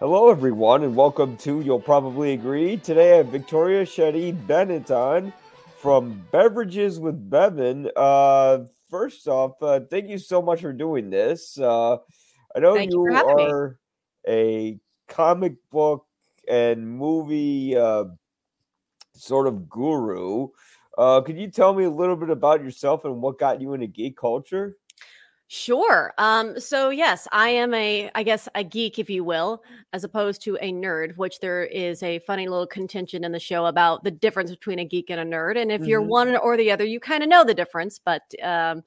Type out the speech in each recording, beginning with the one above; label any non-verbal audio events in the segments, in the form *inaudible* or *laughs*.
Hello, everyone, and welcome to You'll Probably Agree. Today I have Victoria Cheri Bennett on from Beverages with Bevin. Uh, first off, uh, thank you so much for doing this. Uh, I know Thank you you having me. are a comic book and movie uh, sort of guru. Uh, could you tell me a little bit about yourself and what got you into geek culture? Sure. Um, so yes, I am a, I guess, a geek, if you will, as opposed to a nerd, which there is a funny little contention in the show about the difference between a geek and a nerd. And if you're Mhm. one or the other, you kind of know the difference. But um,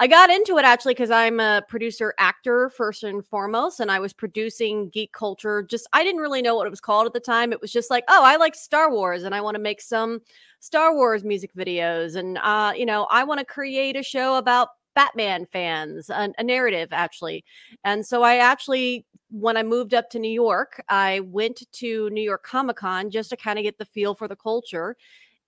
I got into it actually because I'm a producer actor first and foremost, and I was producing geek culture. Just I didn't really know what it was called at the time. It was just like, oh, I like Star Wars, and I want to make some Star Wars music videos, and uh, you know, I want to create a show about Batman fans, a, narrative actually. And so I actually, when I moved up to New York, I went to New York Comic Con just to kind of get the feel for the culture.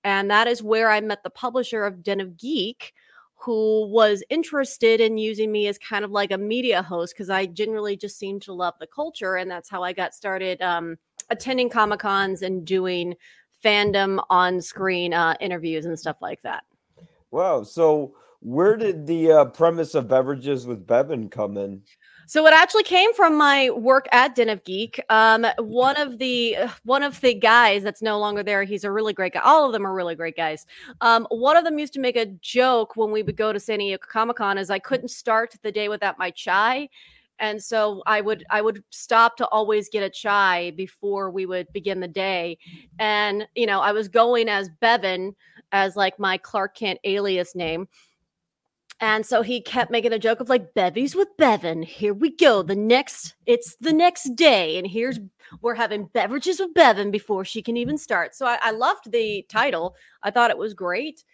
And that is where I met the publisher of Den of Geek, who was interested in using me as kind of like a media host because I generally just seem to love the culture. And that's how I got started um, attending Comic Cons and doing fandom on screen uh, interviews and stuff like that. Wow. So, where did the uh, premise of Beverages with Bevin come in? So it actually came from my work at Den of Geek. Um, one of the *sighs* one of the guys that's no longer there. He's a really great guy. All of them are really great guys. Um, one of them used to make a joke when we would go to San Diego Comic Con, is I couldn't start the day without my chai, and so I would I would stop to always get a chai before we would begin the day, and you know I was going as Bevin as like my Clark Kent alias name. And so he kept making a joke of like bevies with Bevin. Here we go. The next, it's the next day, and here's we're having beverages with Bevin before she can even start. So I, I loved the title. I thought it was great.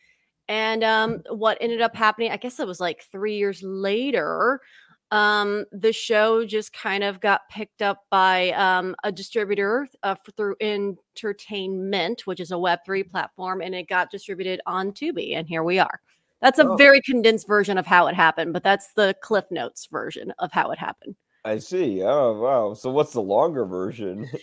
And um, what ended up happening, I guess it was like three years later, um, the show just kind of got picked up by um, a distributor uh, through Entertainment, which is a Web3 platform, and it got distributed on Tubi. And here we are. That's a Oh. very condensed version of how it happened, but that's the Cliff Notes version of how it happened. I see. Oh, wow. So, what's the longer version? *laughs*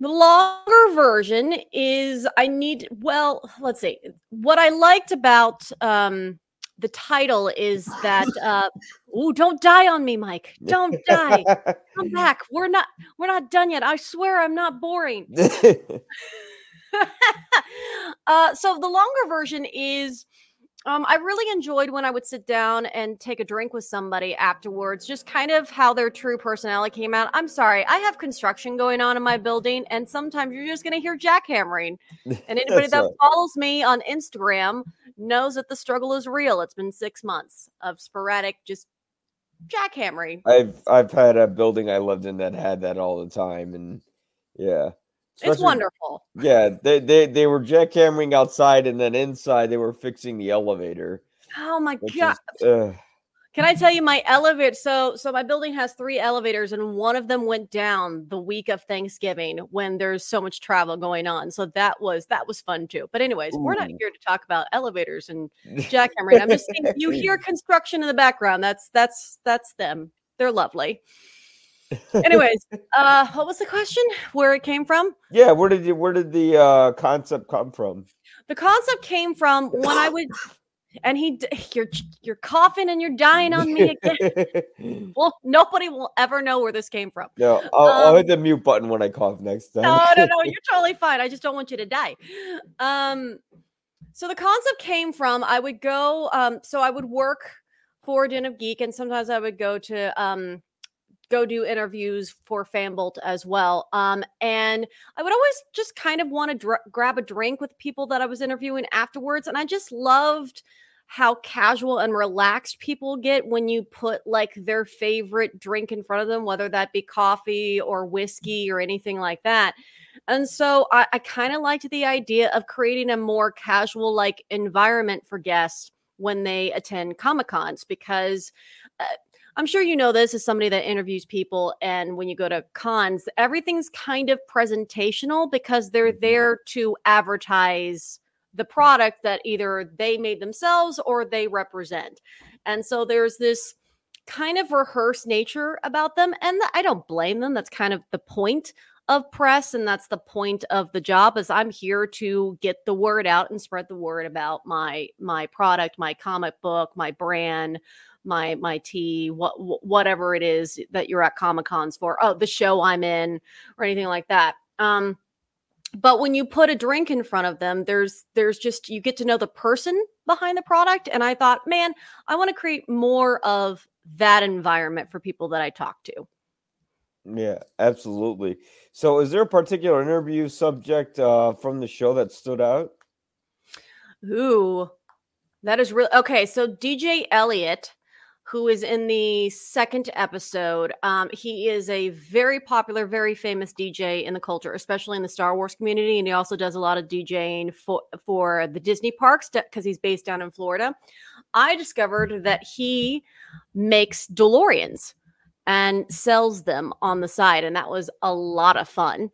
The longer version is I need, well, let's see. What I liked about um, the title is that, *laughs* uh, oh, don't die on me, Mike. Don't die. Come *laughs* back. We're not, we're not done yet. I swear I'm not boring. uh, so the longer version is um, I really enjoyed when I would sit down and take a drink with somebody afterwards, just kind of how their true personality came out. I'm sorry, I have construction going on in my building, and sometimes you're just going to hear jackhammering. *laughs* And anybody that right. follows me on Instagram knows that the struggle is real. It's been six months of sporadic just jackhammering. I've I've had a building I lived in that had that all the time, and yeah, It's wonderful. Yeah, they they they were jackhammering outside, and then inside they were fixing the elevator. Oh my god. is, uh, Can I tell you my elevator? So, so my building has three elevators, and one of them went down the week of Thanksgiving when there's so much travel going on. So that was that was fun too. But anyways, we're not here to talk about elevators and jackhammering. I'm just saying you *laughs* hear construction in the background. That's that's that's them. They're lovely. Anyways, uh, what was the question? Where it came from? yeah, where did you, where did the uh, concept come from? The concept came from when I would, and he, you're you're coughing and you're dying on me again. *laughs* Well, nobody will ever know where this came from. no, I'll, I'll Um, hit the mute button when I cough next time. No, no, no, *laughs* you're totally fine. I just don't want you to die. Um, so the concept came from I would go, um, so I would work for Den of Geek, and sometimes I would go to um go do interviews for FanBolt as well. Um, and I would always just kind of want to dr- grab a drink with people that I was interviewing afterwards, and I just loved how casual and relaxed people get when you put like their favorite drink in front of them, whether that be coffee or whiskey or anything like that. And so I, I kind of liked the idea of creating a more casual like environment for guests when they attend Comic Cons because uh, I'm sure you know this as somebody that interviews people. And when you go to cons, everything's kind of presentational because they're mm-hmm. there to advertise the product that either they made themselves or they represent. And so there's this kind of rehearsed nature about them. And I don't blame them. That's kind of the point of press and that's the point of the job is i'm here to get the word out and spread the word about my my product my comic book my brand my my tea what whatever it is that you're at comic cons for oh the show i'm in or anything like that. Um but when you put a drink in front of them there's there's just you get to know the person behind the product and i thought man i want to create more of that environment for people that i talk to yeah absolutely so is there a particular interview subject uh, from the show that stood out ooh that is really okay so dj elliott who is in the second episode. Um, he is a very popular, very famous DJ in the culture, especially in the Star Wars community, and he also does a lot of DJing for for the Disney parks because he's based down in Florida. I discovered that he makes DeLoreans and sells them on the side, and that was a lot of fun.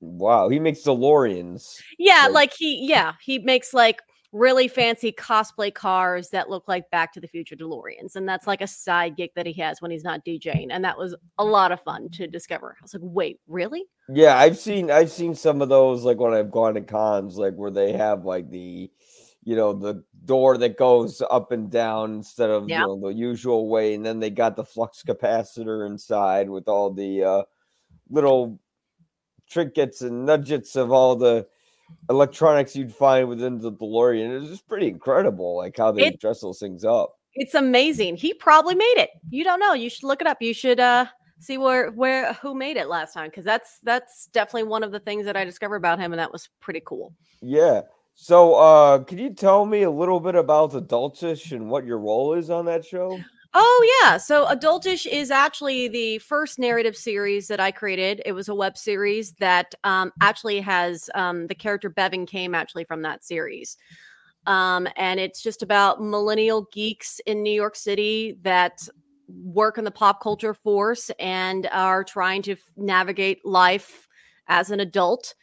Wow, he makes DeLoreans. Yeah, like, like he, yeah, he makes like really fancy cosplay cars that look like Back to the Future DeLoreans. And that's like a side gig that he has when he's not DJing. And that was a lot of fun to discover. I was like, wait, really? Yeah, I've seen I've seen some of those like when I've gone to cons, like where they have like the you know the door that goes up and down instead of you know the usual way, and then they got the flux capacitor inside with all the uh little trinkets and nudgets of all the electronics you'd find within the DeLorean. It's just pretty incredible, like how they it, dress those things up. It's amazing. He probably made it. You don't know. You should look it up. You should uh see where where who made it last time because that's that's definitely one of the things that I discovered about him, and that was pretty cool. Yeah. So, uh, can you tell me a little bit about Adultish and what your role is on that show? Oh yeah, so Adultish is actually the first narrative series that I created. It was a web series that um, actually has um, the character Bevin came actually from that series, um, and it's just about millennial geeks in New York City that work in the pop culture force and are trying to navigate life as an adult.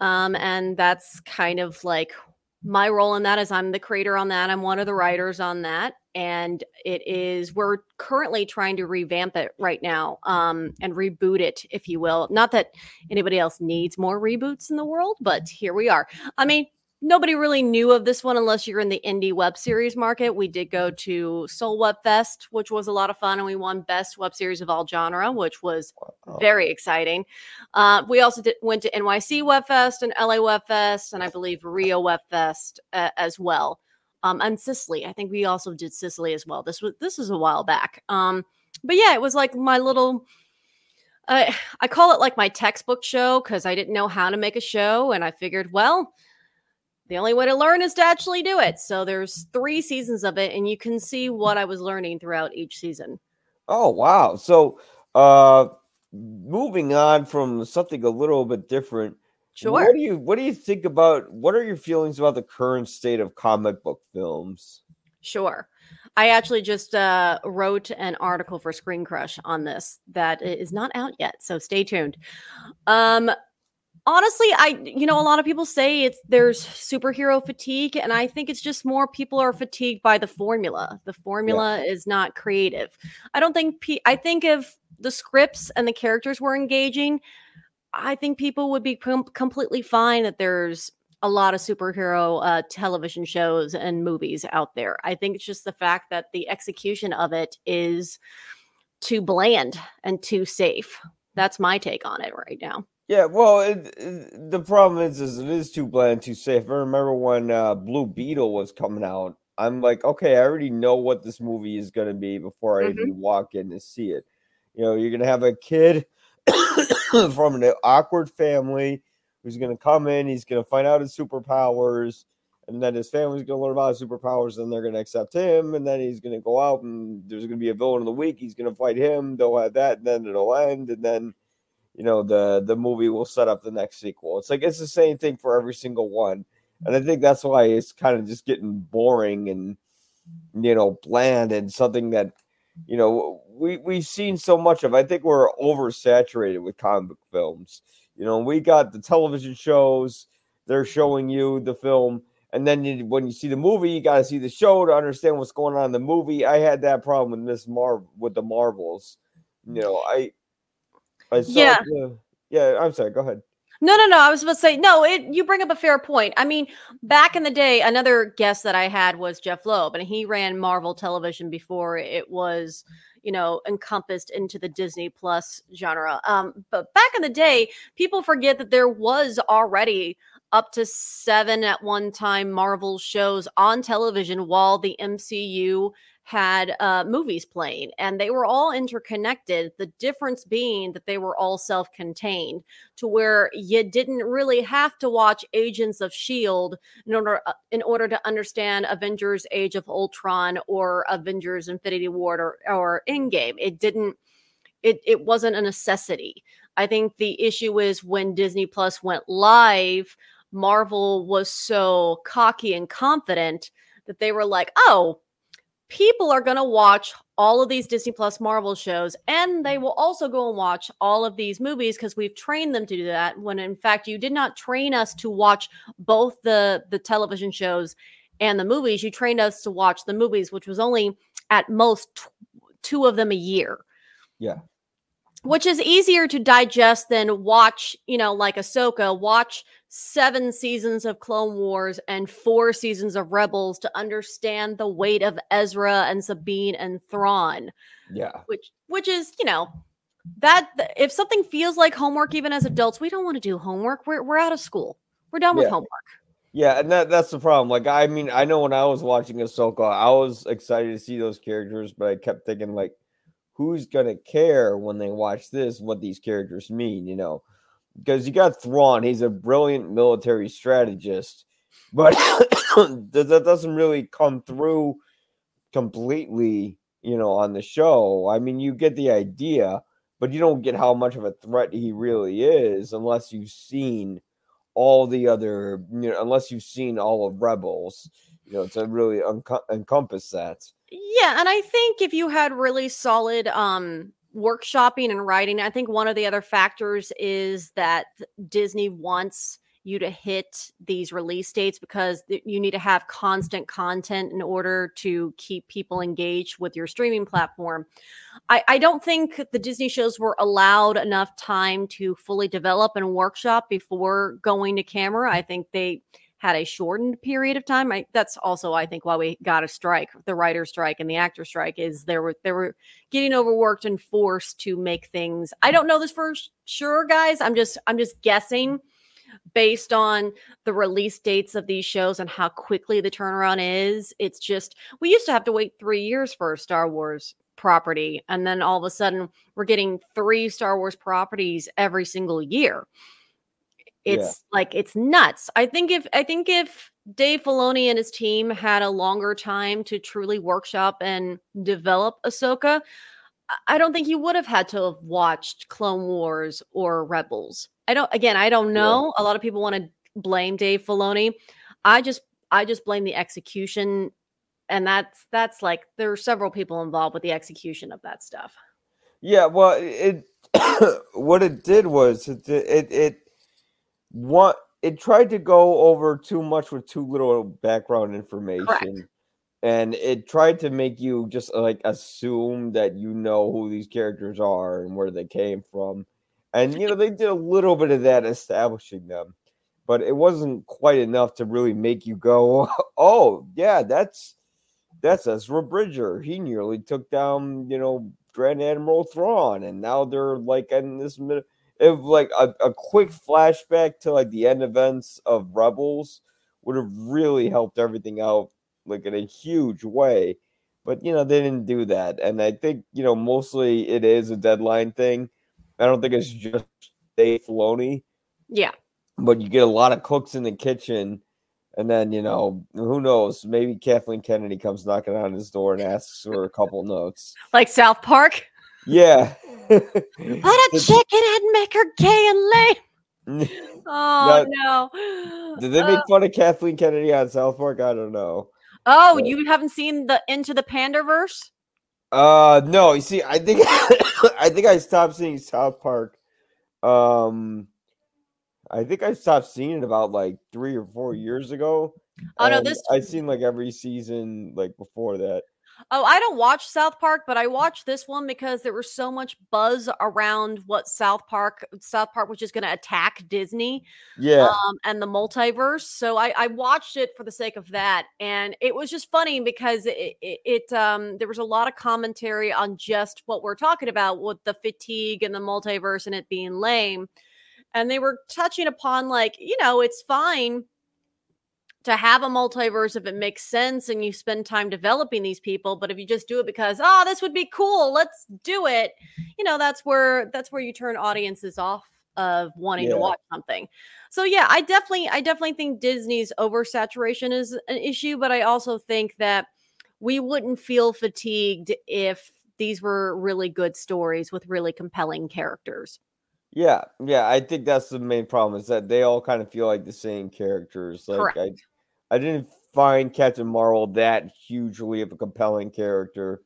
Um, and that's kind of like my role in that is I'm the creator on that. I'm one of the writers on that. And it is, we're currently trying to revamp it right now um, and reboot it, if you will. Not that anybody else needs more reboots in the world, but here we are. I mean, nobody really knew of this one unless you're in the indie web series market. We did go to Seoul Web Fest, which was a lot of fun, and we won Best Web Series of All Genre, which was very exciting. Uh, we also did, went to NYC Web Fest and LA Web Fest, and I believe Rio Web Fest uh, as well. Um, and Sicily, I think we also did Sicily as well. This was this is a while back. Um, but yeah, it was like my little. Uh, I call it like my textbook show because I didn't know how to make a show, and I figured, well, the only way to learn is to actually do it. So there's three seasons of it, and you can see what I was learning throughout each season. Oh wow! So, uh, moving on from something a little bit different. Sure. What do you What do you think about? What are your feelings about the current state of comic book films? Sure. I actually just uh, wrote an article for ScreenCrush on this that is not out yet, so stay tuned. Um, honestly i you know a lot of people say it's there's superhero fatigue and i think it's just more people are fatigued by the formula. The formula yeah. is not creative. I don't think pe- i think if the scripts and the characters were engaging i think people would be com- completely fine that there's a lot of superhero uh, television shows and movies out there. I think it's just the fact that the execution of it is too bland and too safe. That's my take on it right now yeah, well, it, it, the problem is, is it is too bland, too safe. I remember when uh, Blue Beetle was coming out. I'm like, okay, I already know what this movie is going to be before I mm-hmm. even walk in to see it. You know, you're going to have a kid *coughs* from an awkward family who's going to come in. He's going to find out his superpowers, and then his family's going to learn about his superpowers, and they're going to accept him. And then he's going to go out, and there's going to be a villain of the week. He's going to fight him. They'll have that, and then it'll end, and then you know the the movie will set up the next sequel. It's like it's the same thing for every single one, and I think that's why it's kind of just getting boring and you know bland and something that you know we we've seen so much of. I think we're oversaturated with comic films. You know, we got the television shows; they're showing you the film, and then you, when you see the movie, you got to see the show to understand what's going on in the movie. I had that problem with Miss Marvel with the Marvels. You know, I, I saw Yeah. the- yeah. I'm sorry. Go ahead. No, no, no. I was about to say, no, it you bring up a fair point. I mean, back in the day, another guest that I had was Jeph Loeb, and he ran Marvel television before it was, you know, encompassed into the Disney Plus genre. Um, but back in the day, people forget that there was already up to seven at one time Marvel shows on television while the MCU had uh, movies playing, and they were all interconnected. The difference being that they were all self contained to where you didn't really have to watch Agents of Shield in order uh, in order to understand Avengers: Age of Ultron or Avengers: Infinity War or, or Endgame. It didn't. It it wasn't a necessity. I think the issue is when Disney Plus went live, Marvel was so cocky and confident that they were like, "Oh, people are going to watch all of these Disney Plus Marvel shows and they will also go and watch all of these movies because we've trained them to do that when in fact you did not train us to watch both the the television shows and the movies you trained us to watch the movies which was only at most tw- two of them a year Yeah. which is easier to digest than watch, you know, like Ahsoka, watch seven seasons of Clone Wars and four seasons of Rebels to understand the weight of Ezra and Sabine and Thrawn, Yeah. which which is, you know, that if something feels like homework even as adults, we don't want to do homework. We're we're out of school. We're done with homework. Yeah, and that that's the problem. Like, I mean, I know when I was watching Ahsoka, I was excited to see those characters, but I kept thinking, like, who's gonna care when they watch this? What these characters mean, you know? Because you got Thrawn, he's a brilliant military strategist, but *coughs* that doesn't really come through completely, you know, on the show. I mean, you get the idea, but you don't get how much of a threat he really is unless you've seen all the other, you know, unless you've seen all of Rebels, you know, to really unco- encompass that. Yeah, and I think if you had really solid um workshopping and writing, I think one of the other factors is that Disney wants you to hit these release dates because you need to have constant content in order to keep people engaged with your streaming platform. I, I don't think the Disney shows were allowed enough time to fully develop and workshop before going to camera. I think they had a shortened period of time. I, that's also, I think, why we got a strike, the writer strike and the actor strike, is there were they were getting overworked and forced to make things. I don't know this for sure, guys. I'm just I'm just guessing based on the release dates of these shows and how quickly the turnaround is. It's just we used to have to wait three years for a Star Wars property, and then all of a sudden we're getting three Star Wars properties every single year Yeah. it's like it's nuts. I think if I think if Dave Filoni and his team had a longer time to truly workshop and develop Ahsoka, I- don't think you would have had to have watched Clone Wars or Rebels. I don't again, I don't Yeah. know. A lot of people want to blame Dave Filoni. I just I just blame the execution and that's that's like there are several people involved with the execution of that stuff. Yeah, well, it *coughs* what it did was it it it what it tried to go over too much with too little background information. And it tried to make you just uh, like assume that you know who these characters are and where they came from. And you know, they did a little bit of that establishing them, but it wasn't quite enough to really make you go, *laughs* Oh, yeah, that's that's Ezra Bridger. He nearly took down, you know, Grand Admiral Thrawn, and now they're like in this minute. If like a, a quick flashback to like the end events of Rebels would have really helped everything out like in a huge way. But you know, they didn't do that. And I think, you know, mostly it is a deadline thing. I don't think it's just Dave Filoni, Yeah. but you get a lot of cooks in the kitchen. And then, you know, who knows? Maybe Kathleen Kennedy comes knocking on his door and asks for a couple notes. Like South Park. Yeah. Put a *laughs* chicken and make her gay and *laughs* lame. Oh no. *gasps* Did they make Uh, fun of Kathleen Kennedy on South Park? I don't know. oh, but- you haven't seen the Into the Panderverse? Uh no, you see, I think *coughs* I think I stopped seeing South Park. Um I think I stopped seeing it about like three or four years ago. Oh no, this I've seen like every season like before that. Oh, I don't watch South Park, but I watched this one because there was so much buzz around what South Park South Park was just going to attack Disney Yeah, um, and the multiverse. So I, I watched it for the sake of that, and it was just funny because it, it, it um there was a lot of commentary on just what we're talking about with the fatigue and the multiverse and it being lame, and they were touching upon like you know it's fine to have a multiverse if it makes sense and you spend time developing these people but if you just do it because oh this would be cool let's do it you know that's where that's where you turn audiences off of wanting to watch something so yeah i definitely i definitely think disney's oversaturation is an issue but i also think that we wouldn't feel fatigued if these were really good stories with really compelling characters yeah, yeah. I think that's the main problem is that they all kind of feel like the same characters. Like Correct. I didn't find Captain Marvel that hugely of a compelling character.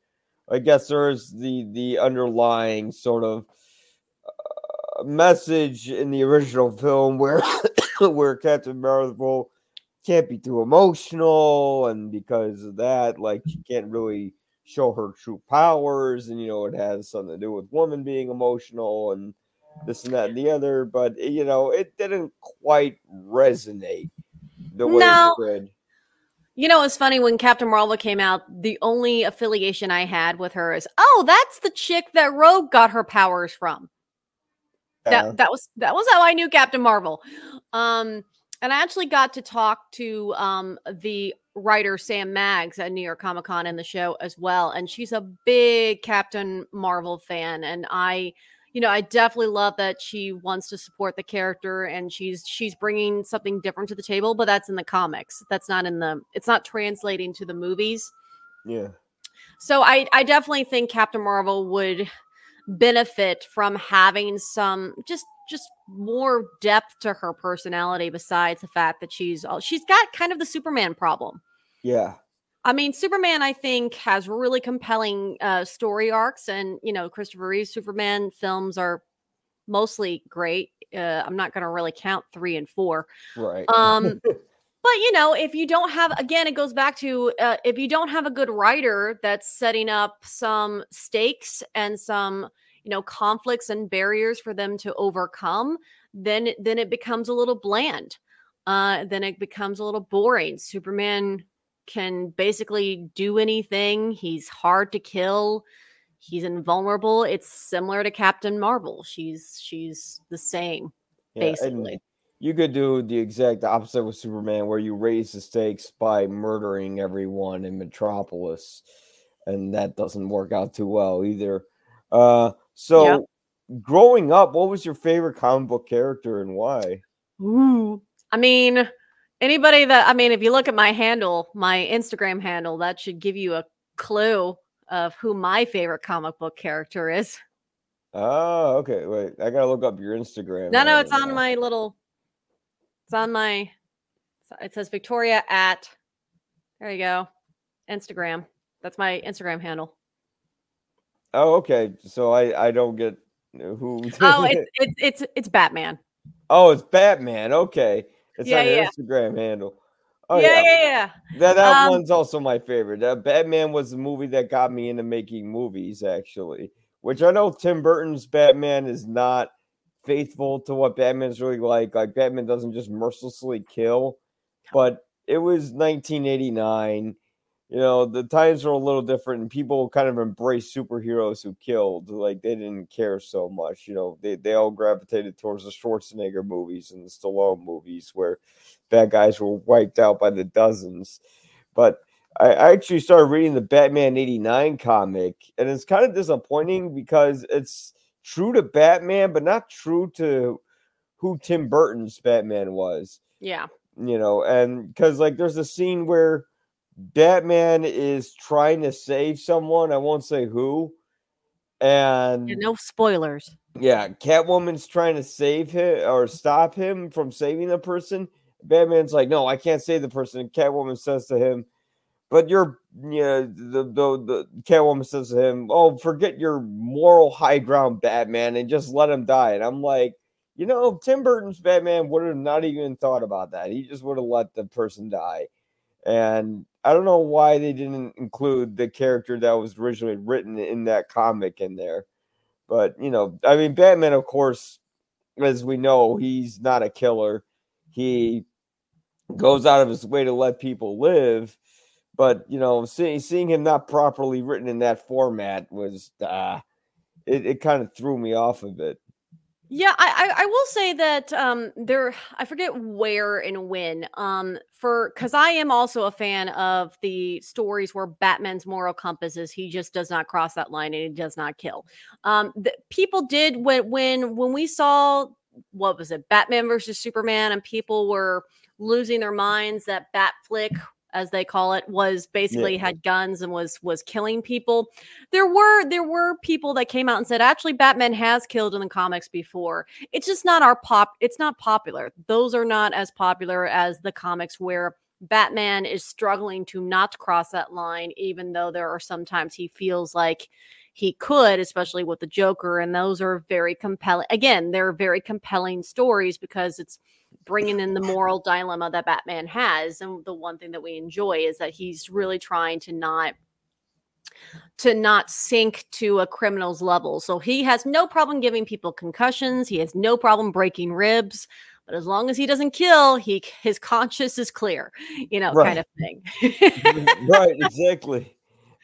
I guess there's the the underlying sort of uh, message in the original film where *coughs* where Captain Marvel can't be too emotional, and because of that, like she can't really show her true powers, and you know it has something to do with woman being emotional and this and that and the other. But you know it didn't quite resonate the way No. You know, it's funny when Captain Marvel came out, the only affiliation I had with her is, oh, that's the chick that Rogue got her powers from. That that was that was how I knew Captain Marvel. Um, and I actually got to talk to um the writer Sam Maggs at New York Comic Con in the show as well, and she's a big Captain Marvel fan, and I. You know, I definitely love that she wants to support the character and she's she's bringing something different to the table, but that's in the comics. That's not in the it's not translating to the movies. yeah. So I I definitely think Captain Marvel would benefit from having some just just more depth to her personality besides the fact that she's all she's got kind of the Superman problem. Yeah. I mean, Superman, I think, has really compelling uh, story arcs, and you know, Christopher Reeve's Superman films are mostly great. Uh, I'm not going to really count three and four, Right. um, *laughs* but you know, if you don't have, again, it goes back to uh, if you don't have a good writer that's setting up some stakes and some, you know, conflicts and barriers for them to overcome, then then it becomes a little bland. Uh, then it becomes a little boring. Superman can basically do anything. He's hard to kill. He's invulnerable. It's similar to Captain Marvel. She's she's the same. Yeah, basically. you could do the exact opposite with Superman, where you raise the stakes by murdering everyone in Metropolis, and that doesn't work out too well either. Uh, so, growing up, what was your favorite comic book character and why? Ooh. I mean, anybody that I mean, if you look at my handle, my Instagram handle, that should give you a clue of who my favorite comic book character is. Oh, okay. Wait, I gotta look up your Instagram. No, no, it's on my little. It's on my. It says Victoria at. There you go, Instagram. That's my Instagram handle. Oh, okay. So I I don't get uh, who. Oh, it's *laughs* it's it's it's Batman. oh, it's Batman. Okay, it's Yeah, on yeah. Instagram handle. Oh yeah, yeah, yeah. That that Um, one's also my favorite. Uh, Batman was the movie that got me into making movies, actually. Which I know Tim Burton's Batman is not faithful to what Batman's really like. Like Batman doesn't just mercilessly kill, but it was 1989. You know, the times were a little different, and people kind of embraced superheroes who killed. Like they didn't care so much. You know, they they all gravitated towards the Schwarzenegger movies and the Stallone movies, where bad guys were wiped out by the dozens. But I, I actually started reading the Batman 89 comic, and it's kind of disappointing because it's true to Batman, but not true to who Tim Burton's Batman was, Yeah. you know, and because like there's a scene where Batman is trying to save someone, I won't say who, and Yeah, no spoilers. yeah, Catwoman's trying to save him or stop him from saving the person. Batman's like, no, I can't save the person. And Catwoman says to him, but you're, yeah, the, the, the Catwoman says to him, oh, forget your moral high ground, Batman, and just let him die. And I'm like, you know, Tim Burton's Batman would have not even thought about that. He just would have let the person die. And I don't know why they didn't include the character that was originally written in that comic in there. But, you know, I mean, Batman, of course, as we know, he's not a killer. He goes out of his way to let people live. But, you know, seeing, seeing him not properly written in that format was, uh, it, it kind of threw me off of it. Yeah, I, I, I will say that um there I forget where and when um for because I am also a fan of the stories where Batman's moral compass is he just does not cross that line and he does not kill. Um, the, people did when when when we saw what was it Batman versus Superman and people were losing their minds that Bat flick as they call it was basically yeah. had guns and was was killing people there were there were people that came out and said actually batman has killed in the comics before it's just not our pop it's not popular those are not as popular as the comics where batman is struggling to not cross that line even though there are sometimes he feels like he could, especially with the Joker. And those are very compelling. Again, they're very compelling stories because it's bringing in the moral dilemma that Batman has. And the one thing that we enjoy is that he's really trying to not to not sink to a criminal's level. So he has no problem giving people concussions. He has no problem breaking ribs. But as long as he doesn't kill, he his conscience is clear, you know, right. kind of thing. *laughs* right, exactly.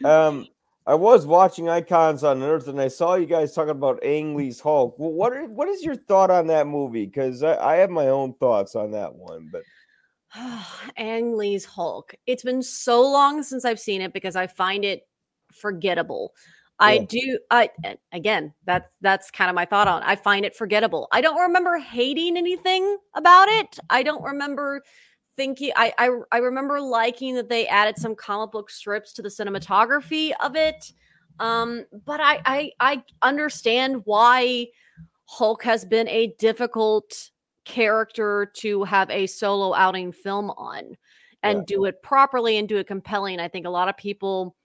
Um, I was watching Icons on Earth, and I saw you guys talking about Ang Lee's Hulk. Well, what are, what is your thought on that movie? Because I, I, have my own thoughts on that one. But *sighs* Ang Lee's Hulk. It's been so long since I've seen it because I find it forgettable. Yeah. I do. I again, that's that's kind of my thought on. It. I find it forgettable. I don't remember hating anything about it. I don't remember thinking I, I I remember liking that they added some comic book strips to the cinematography of it. Um, but I, I I understand why Hulk has been a difficult character to have a solo outing film on and yeah. do it properly and do it compelling. I think a lot of people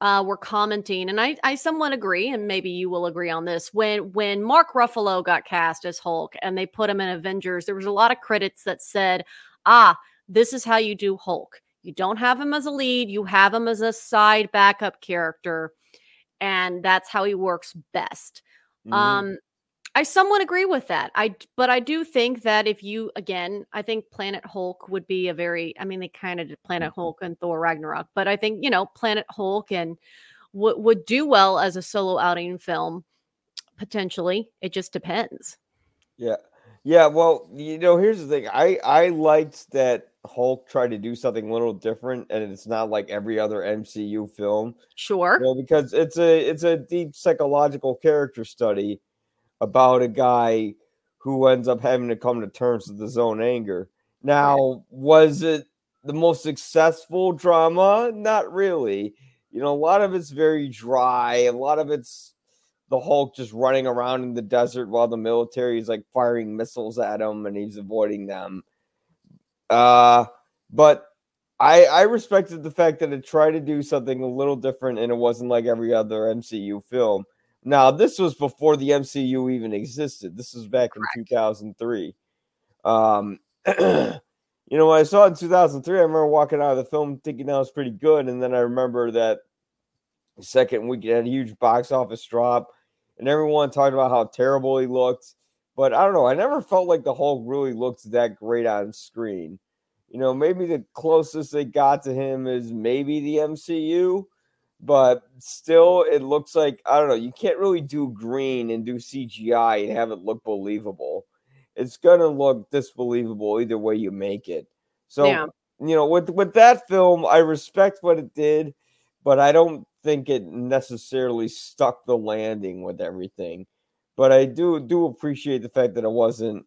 uh, were commenting, and I, I somewhat agree, and maybe you will agree on this. When when Mark Ruffalo got cast as Hulk and they put him in Avengers, there was a lot of critics that said, ah, this is how you do Hulk. You don't have him as a lead, you have him as a side backup character, and that's how he works best. Mm-hmm. Um, I somewhat agree with that. I but I do think that if you again, I think Planet Hulk would be a very I mean they kind of did Planet Hulk and Thor Ragnarok, but I think, you know, Planet Hulk and would would do well as a solo outing film potentially. It just depends. Yeah. Yeah, well, you know, here's the thing. I I liked that Hulk tried to do something a little different, and it's not like every other MCU film. Sure, you know, because it's a it's a deep psychological character study about a guy who ends up having to come to terms with his own anger. Now, was it the most successful drama? Not really. You know, a lot of it's very dry. A lot of it's the Hulk just running around in the desert while the military is like firing missiles at him and he's avoiding them. Uh, but I I respected the fact that it tried to do something a little different and it wasn't like every other MCU film. Now, this was before the MCU even existed. This was back in 2003. Um, *clears throat* you know, when I saw it in 2003, I remember walking out of the film thinking that was pretty good. And then I remember that second week it had a huge box office drop and everyone talked about how terrible he looked. But I don't know. I never felt like the Hulk really looked that great on screen. You know, maybe the closest they got to him is maybe the MCU, but still, it looks like I don't know. You can't really do green and do CGI and have it look believable. It's gonna look disbelievable either way you make it. So, yeah. you know, with with that film, I respect what it did, but I don't think it necessarily stuck the landing with everything. But I do do appreciate the fact that it wasn't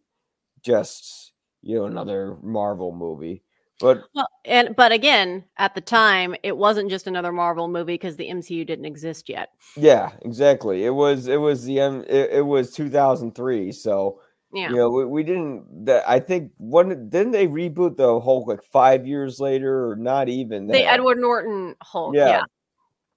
just you know another Marvel movie. But well, and but again, at the time, it wasn't just another Marvel movie because the MCU didn't exist yet. Yeah, exactly. It was it was the M. It, it was 2003, so yeah. You know, we, we didn't. The, I think when didn't they reboot the Hulk like five years later, or not even? The Edward Norton Hulk. Yeah. yeah.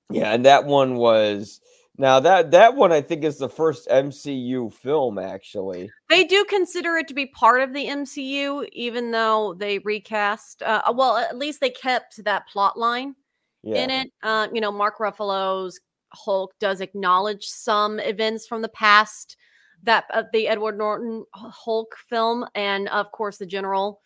Yeah, and that one was Now that that one I think is the first MCU film actually. They do consider it to be part of the MCU, even though they recast. Uh, uh, well, at least they kept that plot line Yeah. in it. Uh, you know, Mark Ruffalo's Hulk does acknowledge some events from the past that uh, the Edward Norton Hulk film, and of course, the General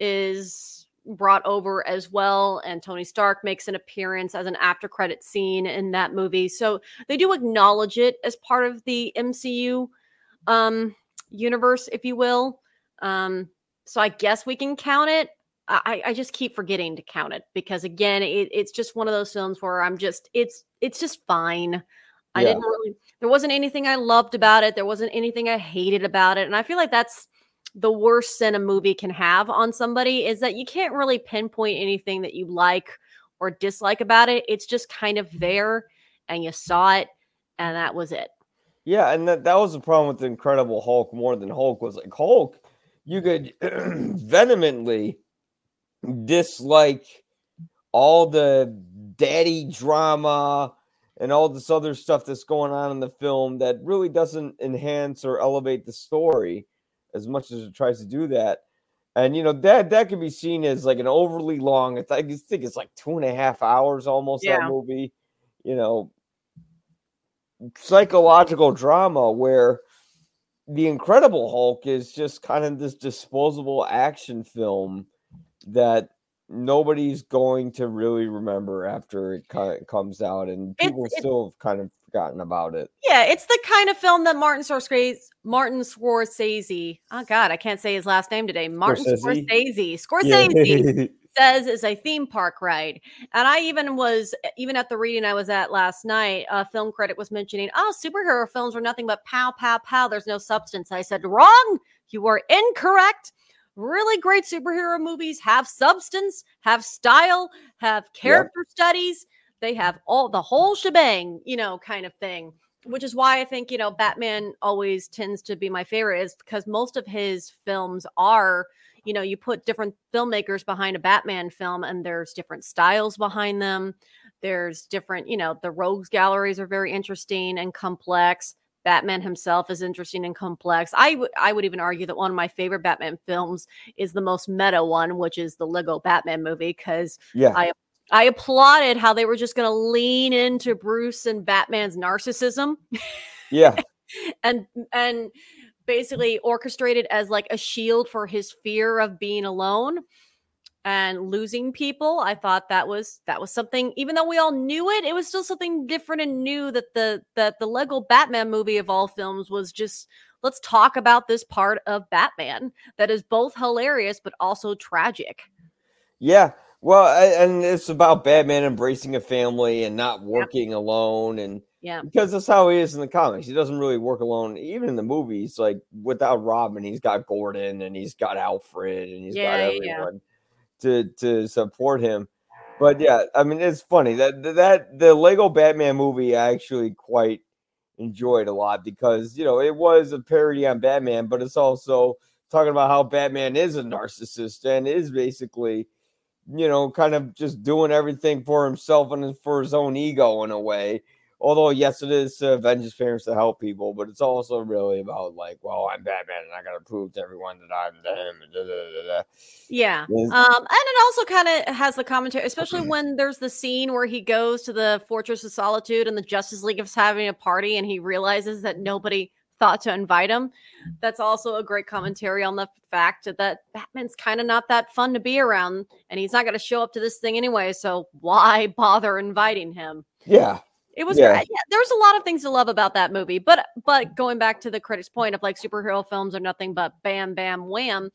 is brought over as well and Tony Stark makes an appearance as an after credit scene in that movie. So they do acknowledge it as part of the MCU um universe if you will. Um so I guess we can count it. I, I just keep forgetting to count it because again it, it's just one of those films where I'm just it's it's just fine. I Yeah. didn't really there wasn't anything I loved about it. There wasn't anything I hated about it. And I feel like that's the worst sin a movie can have on somebody is that you can't really pinpoint anything that you like or dislike about it. It's just kind of there and you saw it and that was it. Yeah, and that, that was the problem with the Incredible Hulk more than Hulk was like Hulk, you could *clears throat* vehemently dislike all the daddy drama and all this other stuff that's going on in the film that really doesn't enhance or elevate the story as much as it tries to do that. And you know that that can be seen as like an overly long. I think I think it's like two and a half hours almost Yeah. that movie. You know, psychological drama where the Incredible Hulk is just kind of this disposable action film that nobody's going to really remember after it kind of comes out, and people it's- still have kind of forgotten about it. Yeah, it's the kind of film that Martin Scorsese Martin Scorsese. Oh god, I can't say his last name today. Martin Scorsese? Scorsese. Scorsese. Yeah. *laughs* says is a theme park ride. And I even was even at the reading I was at last night, a film critic was mentioning, oh, superhero films are nothing but pow, pow, pow. There's no substance. I said, wrong. You are incorrect. Really great superhero movies have substance, have style, have character studies. They have all the whole shebang, you know, kind of thing. Which is why I think, you know, Batman always tends to be my favorite, is because most of his films are you know, you put different filmmakers behind a Batman film and there's different styles behind them. There's different, you know, the rogues galleries are very interesting and complex. Batman himself is interesting and complex. I would I would even argue that one of my favorite Batman films is the most meta one, which is the Lego Batman movie because yeah, I- I applauded how they were just going to lean into Bruce and Batman's narcissism. Yeah, *laughs* and and basically orchestrated as like a shield for his fear of being alone and losing people i thought that was that was something even though we all knew it it was still something different and new that the that the lego batman movie of all films was just let's talk about this part of batman that is both hilarious but also tragic yeah. Well, I- and it's about Batman embracing a family and not working alone, and yeah because that's how he is in the comics. He doesn't really work alone, even in the movies. Like without Robin, he's got Gordon and he's got Alfred and he's Yeah, got yeah. To to support him. But yeah, I mean, it's funny that that the Lego Batman movie I actually quite enjoyed a lot because you know it was a parody on Batman, but it's also talking about how Batman is a narcissist and is basically you know, kind of just doing everything for himself and for his own ego in a way. Although, yes, it is to avenge his parents to help people, but it's also really about like, well, I'm Batman and I got to prove to everyone that I'm them. da, da, da, da. Yeah. Um, and it also kind of has the commentary, especially when there's the scene where he goes to the Fortress of Solitude and the Justice League is having a party and he realizes that nobody thought to invite him. That's also a great commentary on the fact that Batman's kind of not that fun to be around and he's not going to show up to this thing anyway. So why *laughs* bother inviting him? Yeah, It was Yeah. yeah. yeah, there's a lot of things to love about that movie. But but going back to the critics' point of like superhero films are nothing but bam bam wham.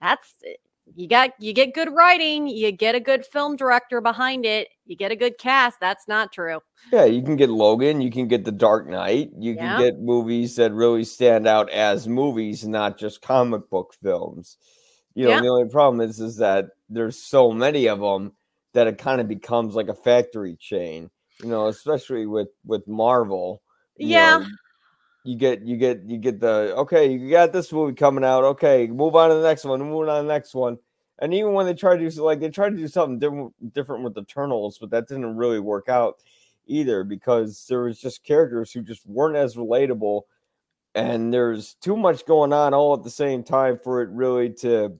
That's eh, you got you get good writing, you get a good film director behind it, you get a good cast. That's not true. yeah. You can get Logan, you can get The Dark Knight, you Yeah. can get movies that really stand out as movies, not just comic book films. You know, Yeah. the only problem is is that there's so many of them that it kind of becomes like a factory chain. You know, especially with with Marvel. you Yeah. know, you get you get you get the okay, you got this movie coming out. Okay, move on to the next one, move on to the next one. And even when they try to do like they tried to do something different different with Eternals, but that didn't really work out. either because there was just characters who just weren't as relatable and there's too much going on all at the same time for it really to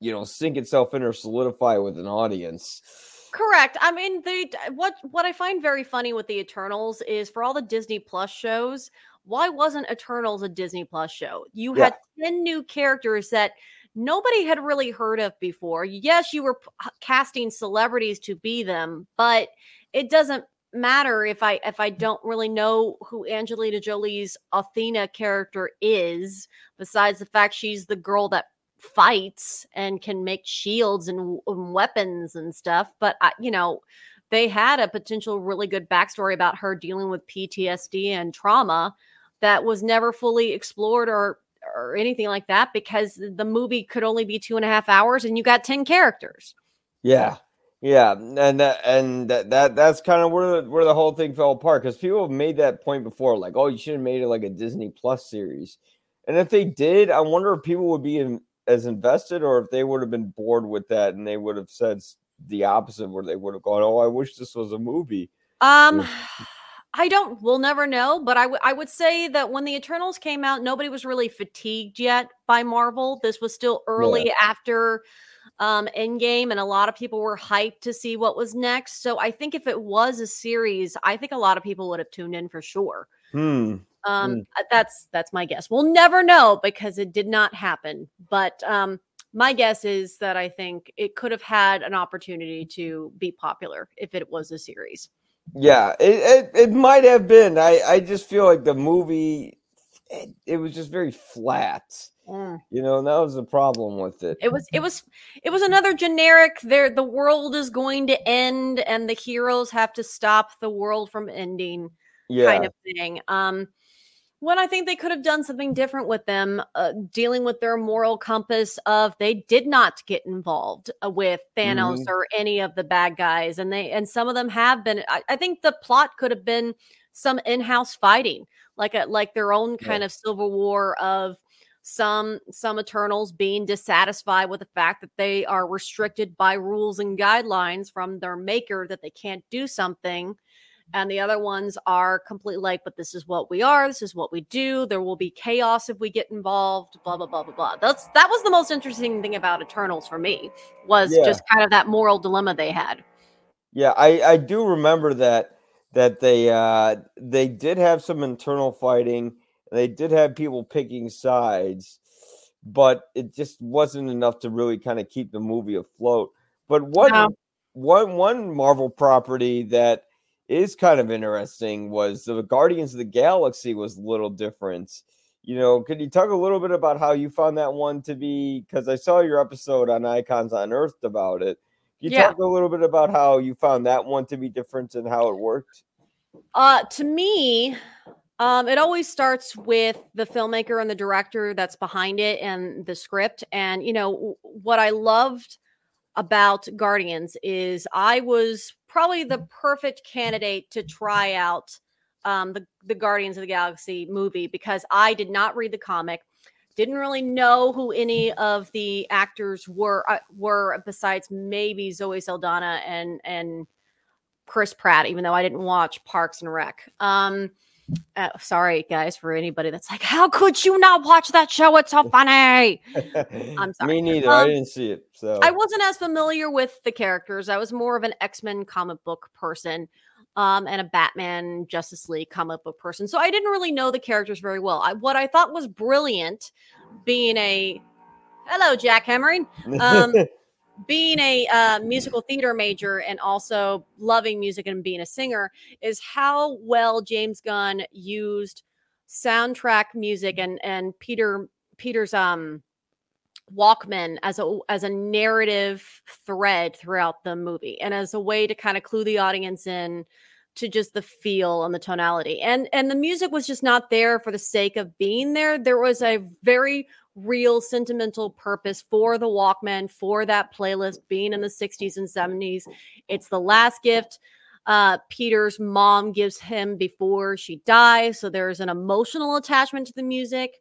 you know sink itself in or solidify with an audience correct i mean the what what i find very funny with the eternals is for all the disney plus shows why wasn't eternals a disney plus show? You had 10 new characters that nobody had really heard of before. Yes you were p- casting celebrities to be them but it doesn't matter if I if I don't really know who Angelina Jolie's Athena character is, besides the fact she's the girl that fights and can make shields and, and weapons and stuff. But I, you know, they had a potential really good backstory about her dealing with PTSD and trauma that was never fully explored or or anything like that because the movie could only be two and a half hours and you got 10 characters. Yeah. Yeah, and that and that, that that's kind of where the, where the whole thing fell apart because people have made that point before, like, oh, you should have made it like a Disney Plus series. And if they did, I wonder if people would be in, as invested or if they would have been bored with that and they would have said the opposite, where they would have gone, "Oh, I wish this was a movie." Um. *sighs* I don't. We'll never know, but I, w- I would say that when the Eternals came out, nobody was really fatigued yet by Marvel. This was still early yeah. after um, Endgame, and a lot of people were hyped to see what was next. So I think if it was a series, I think a lot of people would have tuned in for sure. Hmm. Um, hmm. Uh, that's that's my guess. We'll never know because it did not happen. But um, my guess is that I think it could have had an opportunity to be popular if it was a series. Yeah, it it, it might have been. I I just feel like the movie it, it was just very flat. Mm. You know, that was the problem with it. It was it was it was another generic there the world is going to end and the heroes have to stop the world from ending yeah. kind of thing. Um when I think they could have done something different with them, uh, dealing with their moral compass of they did not get involved uh, with Thanos mm-hmm. or any of the bad guys, and they and some of them have been. I, I think the plot could have been some in-house fighting, like a like their own kind yeah. of civil war of some some eternals being dissatisfied with the fact that they are restricted by rules and guidelines from their maker that they can't do something and the other ones are completely like but this is what we are this is what we do there will be chaos if we get involved blah blah blah blah blah that's that was the most interesting thing about eternals for me was yeah. just kind of that moral dilemma they had yeah i i do remember that that they uh they did have some internal fighting they did have people picking sides, but it just wasn't enough to really kind of keep the movie afloat. But what no. one one Marvel property that is kind of interesting was the Guardians of the Galaxy was a little different. You know, could you talk a little bit about how you found that one to be? Because I saw your episode on Icons on Earth about it. Can you yeah. talk a little bit about how you found that one to be different and how it worked? Uh, to me, um, it always starts with the filmmaker and the director that's behind it and the script. And, you know, what I loved about Guardians is I was probably the perfect candidate to try out um, the, the Guardians of the Galaxy movie because I did not read the comic, didn't really know who any of the actors were uh, were besides maybe Zoe Saldana and and Chris Pratt, even though I didn't watch Parks and Rec. Um, uh, sorry, guys, for anybody that's like, how could you not watch that show? It's so *laughs* funny. *laughs* I'm sorry. Me neither. Um, I didn't see it. So I wasn't as familiar with the characters. I was more of an X Men comic book person um, and a Batman Justice League comic book person. So I didn't really know the characters very well. I, what I thought was brilliant, being a hello, Jack Hammering. Um, *laughs* being a uh, musical theater major and also loving music and being a singer is how well James Gunn used soundtrack music and and Peter Peter's um Walkman as a as a narrative thread throughout the movie and as a way to kind of clue the audience in to just the feel and the tonality. And and the music was just not there for the sake of being there. There was a very real sentimental purpose for the Walkman, for that playlist being in the 60s and 70s. It's the last gift uh, Peter's mom gives him before she dies. So there's an emotional attachment to the music.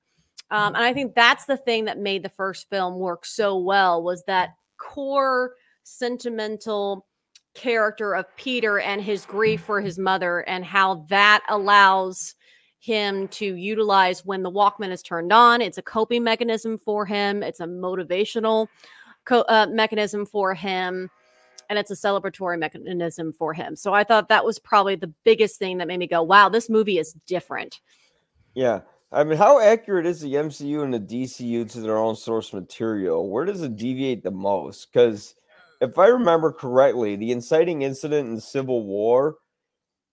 Um, and I think that's the thing that made the first film work so well was that core sentimental character of Peter and his grief for his mother and how that allows him to utilize when the Walkman is turned on. It's a coping mechanism for him, it's a motivational co- uh, mechanism for him, and it's a celebratory mechanism for him. So I thought that was probably the biggest thing that made me go, wow, this movie is different. Yeah. I mean, how accurate is the MCU and the DCU to their own source material? Where does it deviate the most? Because if I remember correctly, the inciting incident in Civil War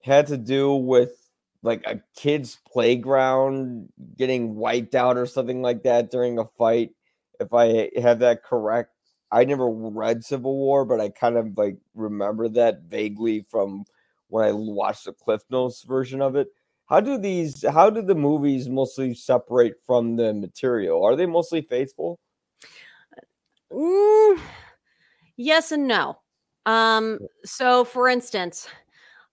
had to do with like a kid's playground getting wiped out or something like that during a fight. If I have that correct, I never read Civil War, but I kind of like remember that vaguely from when I watched the Cliff Notes version of it. How do these? How do the movies mostly separate from the material? Are they mostly faithful? Mm, Yes and no. Um, so for instance,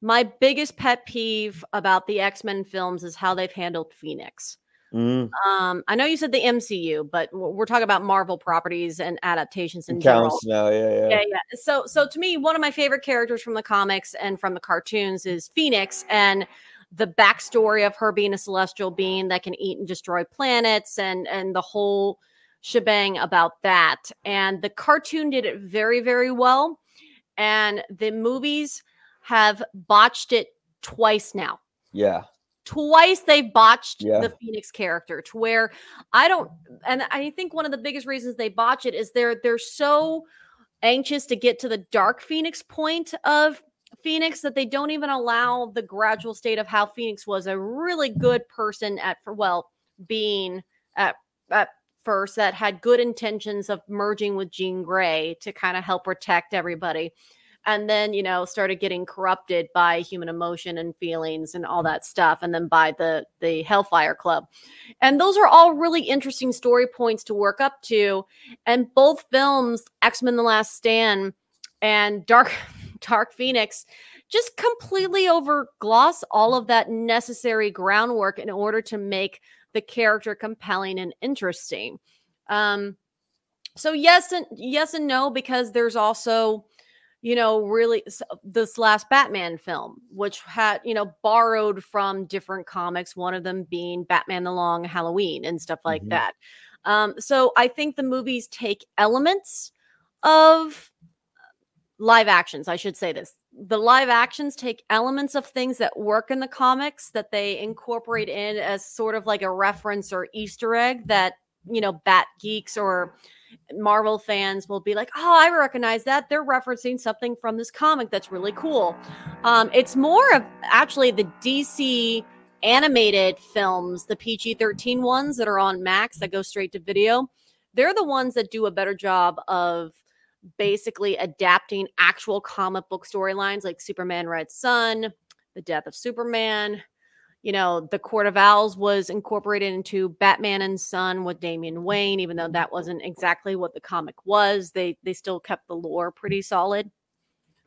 my biggest pet peeve about the X-Men films is how they've handled Phoenix. Mm. Um, I know you said the MCU, but we're talking about Marvel properties and adaptations in general. Counts now, yeah, yeah, yeah, yeah. So, so to me, one of my favorite characters from the comics and from the cartoons is Phoenix, and the backstory of her being a celestial being that can eat and destroy planets, and and the whole shebang about that. And the cartoon did it very, very well. And the movies have botched it twice now. Yeah. Twice they've botched Yeah. the Phoenix character to where I don't and I think one of the biggest reasons they botch it is they're they're so anxious to get to the dark Phoenix point of Phoenix that they don't even allow the gradual state of how Phoenix was a really good person at for well being at at first that had good intentions of merging with Jean Grey to kind of help protect everybody. And then, you know, started getting corrupted by human emotion and feelings and all that stuff, and then by the the Hellfire Club. And those are all really interesting story points to work up to. And both films, X-Men The Last Stand and Dark *laughs* Dark Phoenix, just completely overgloss all of that necessary groundwork in order to make the character compelling and interesting. Um, so yes and yes and no because there's also you know really this last batman film which had you know borrowed from different comics one of them being batman the long halloween and stuff like Mhm. that um, so i think the movies take elements of live actions i should say this the live actions take elements of things that work in the comics that they incorporate in as sort of like a reference or easter egg that you know bat geeks or marvel fans will be like oh i recognize that they're referencing something from this comic that's really cool um, it's more of actually the dc animated films the pg-13 ones that are on max that go straight to video they're the ones that do a better job of basically adapting actual comic book storylines like Superman Red Sun, the death of Superman. You know, the Court of Owls was incorporated into Batman and Son with Damian Wayne, even though that wasn't exactly what the comic was. They they still kept the lore pretty solid,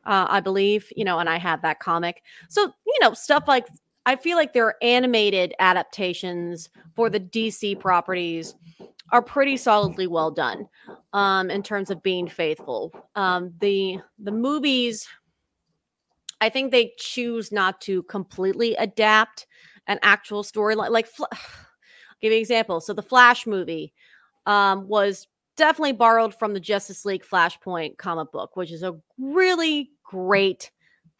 uh, I believe. You know, and I have that comic. So you know, stuff like I feel like their animated adaptations for the DC properties are pretty solidly well done um, in terms of being faithful. Um, the the movies, I think they choose not to completely adapt an actual storyline. Like, Fl- *sighs* give you an example. So the Flash movie um, was definitely borrowed from the Justice League Flashpoint comic book, which is a really great,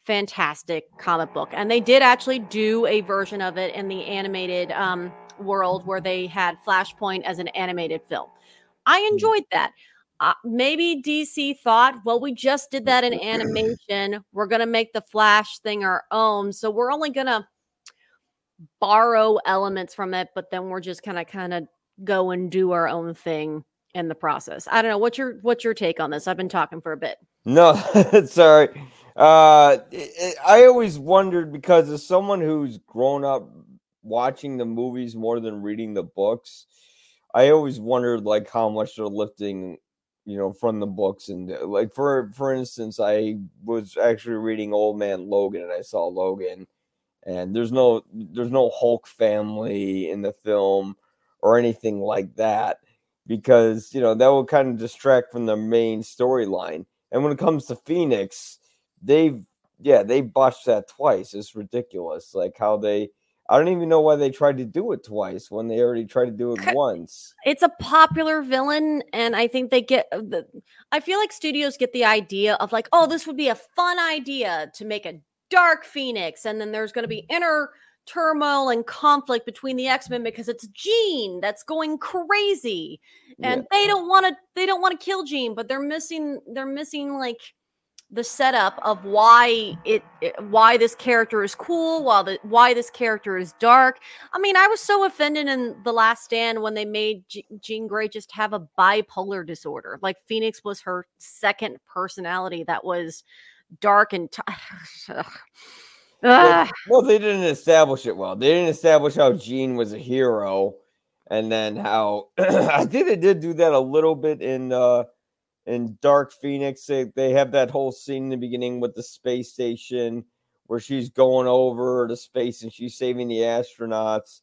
fantastic comic book. And they did actually do a version of it in the animated um, world where they had Flashpoint as an animated film. I enjoyed that. Uh, maybe DC thought, well, we just did that in *laughs* animation. We're going to make the Flash thing our own. So we're only going to borrow elements from it, but then we're just kind of kind of go and do our own thing in the process. I don't know. What's your what's your take on this? I've been talking for a bit. No, *laughs* sorry. Uh, I always wondered because as someone who's grown up watching the movies more than reading the books, I always wondered like how much they're lifting, you know, from the books. And uh, like for for instance, I was actually reading Old Man Logan, and I saw Logan, and there's no there's no Hulk family in the film or anything like that because you know that will kind of distract from the main storyline. And when it comes to Phoenix, they've yeah they botched that twice. It's ridiculous. Like how they. I don't even know why they tried to do it twice when they already tried to do it once. It's a popular villain, and I think they get uh, the. I feel like studios get the idea of like, oh, this would be a fun idea to make a Dark Phoenix, and then there's going to be mm. inner turmoil and conflict between the X-Men because it's Jean that's going crazy. And yeah. they don't want to they don't want to kill Jean, but they're missing they're missing like the setup of why it, it, why this character is cool while the why this character is dark i mean i was so offended in the last stand when they made G- jean grey just have a bipolar disorder like phoenix was her second personality that was dark and t- *sighs* well, well, they didn't establish it well. They didn't establish how Jean was a hero, and then how *clears throat* I think they did do that a little bit in uh in Dark Phoenix. They they have that whole scene in the beginning with the space station where she's going over to space and she's saving the astronauts.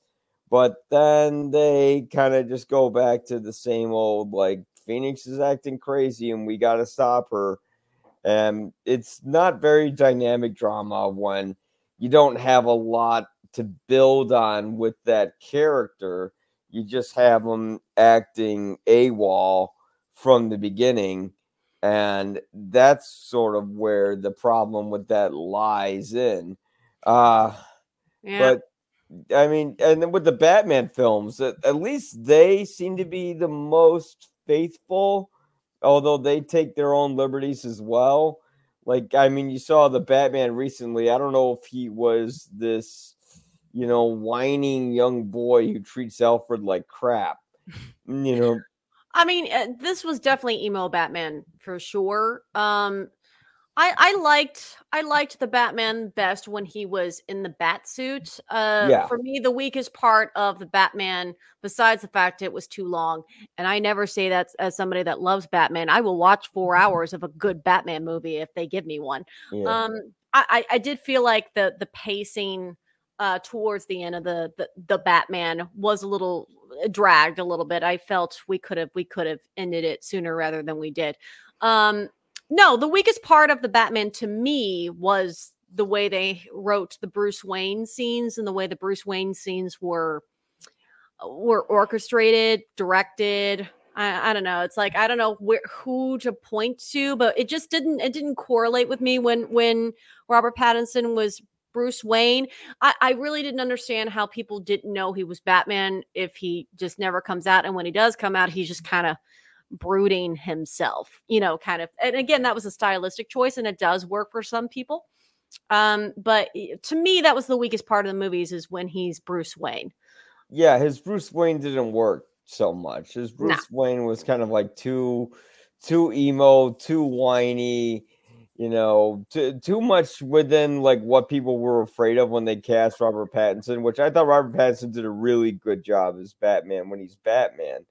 But then they kind of just go back to the same old like Phoenix is acting crazy and we got to stop her. And it's not very dynamic drama when you don't have a lot to build on with that character. You just have them acting AWOL from the beginning. And that's sort of where the problem with that lies in. Uh, yeah. But I mean, and then with the Batman films, at, at least they seem to be the most faithful, although they take their own liberties as well. Like, I mean, you saw the Batman recently. I don't know if he was this, you know, whining young boy who treats Alfred like crap. You *laughs* know. I mean, uh, this was definitely emo Batman for sure. Um, I, I liked I liked the Batman best when he was in the bat suit. Uh, yeah. For me, the weakest part of the Batman, besides the fact it was too long, and I never say that as somebody that loves Batman. I will watch four hours of a good Batman movie if they give me one. Yeah. Um, I, I did feel like the the pacing uh, towards the end of the, the the Batman was a little uh, dragged a little bit. I felt we could have we could have ended it sooner rather than we did. Um, no, the weakest part of the Batman to me was the way they wrote the Bruce Wayne scenes and the way the Bruce Wayne scenes were were orchestrated, directed. I, I don't know. It's like I don't know where who to point to, but it just didn't it didn't correlate with me when when Robert Pattinson was Bruce Wayne. I, I really didn't understand how people didn't know he was Batman if he just never comes out, and when he does come out, he's just kind of brooding himself, you know, kind of. And again, that was a stylistic choice and it does work for some people. Um, but to me, that was the weakest part of the movies is when he's Bruce Wayne. Yeah, his Bruce Wayne didn't work so much. His Bruce nah. Wayne was kind of like too too emo, too whiny, you know, too, too much within like what people were afraid of when they cast Robert Pattinson, which I thought Robert Pattinson did a really good job as Batman when he's Batman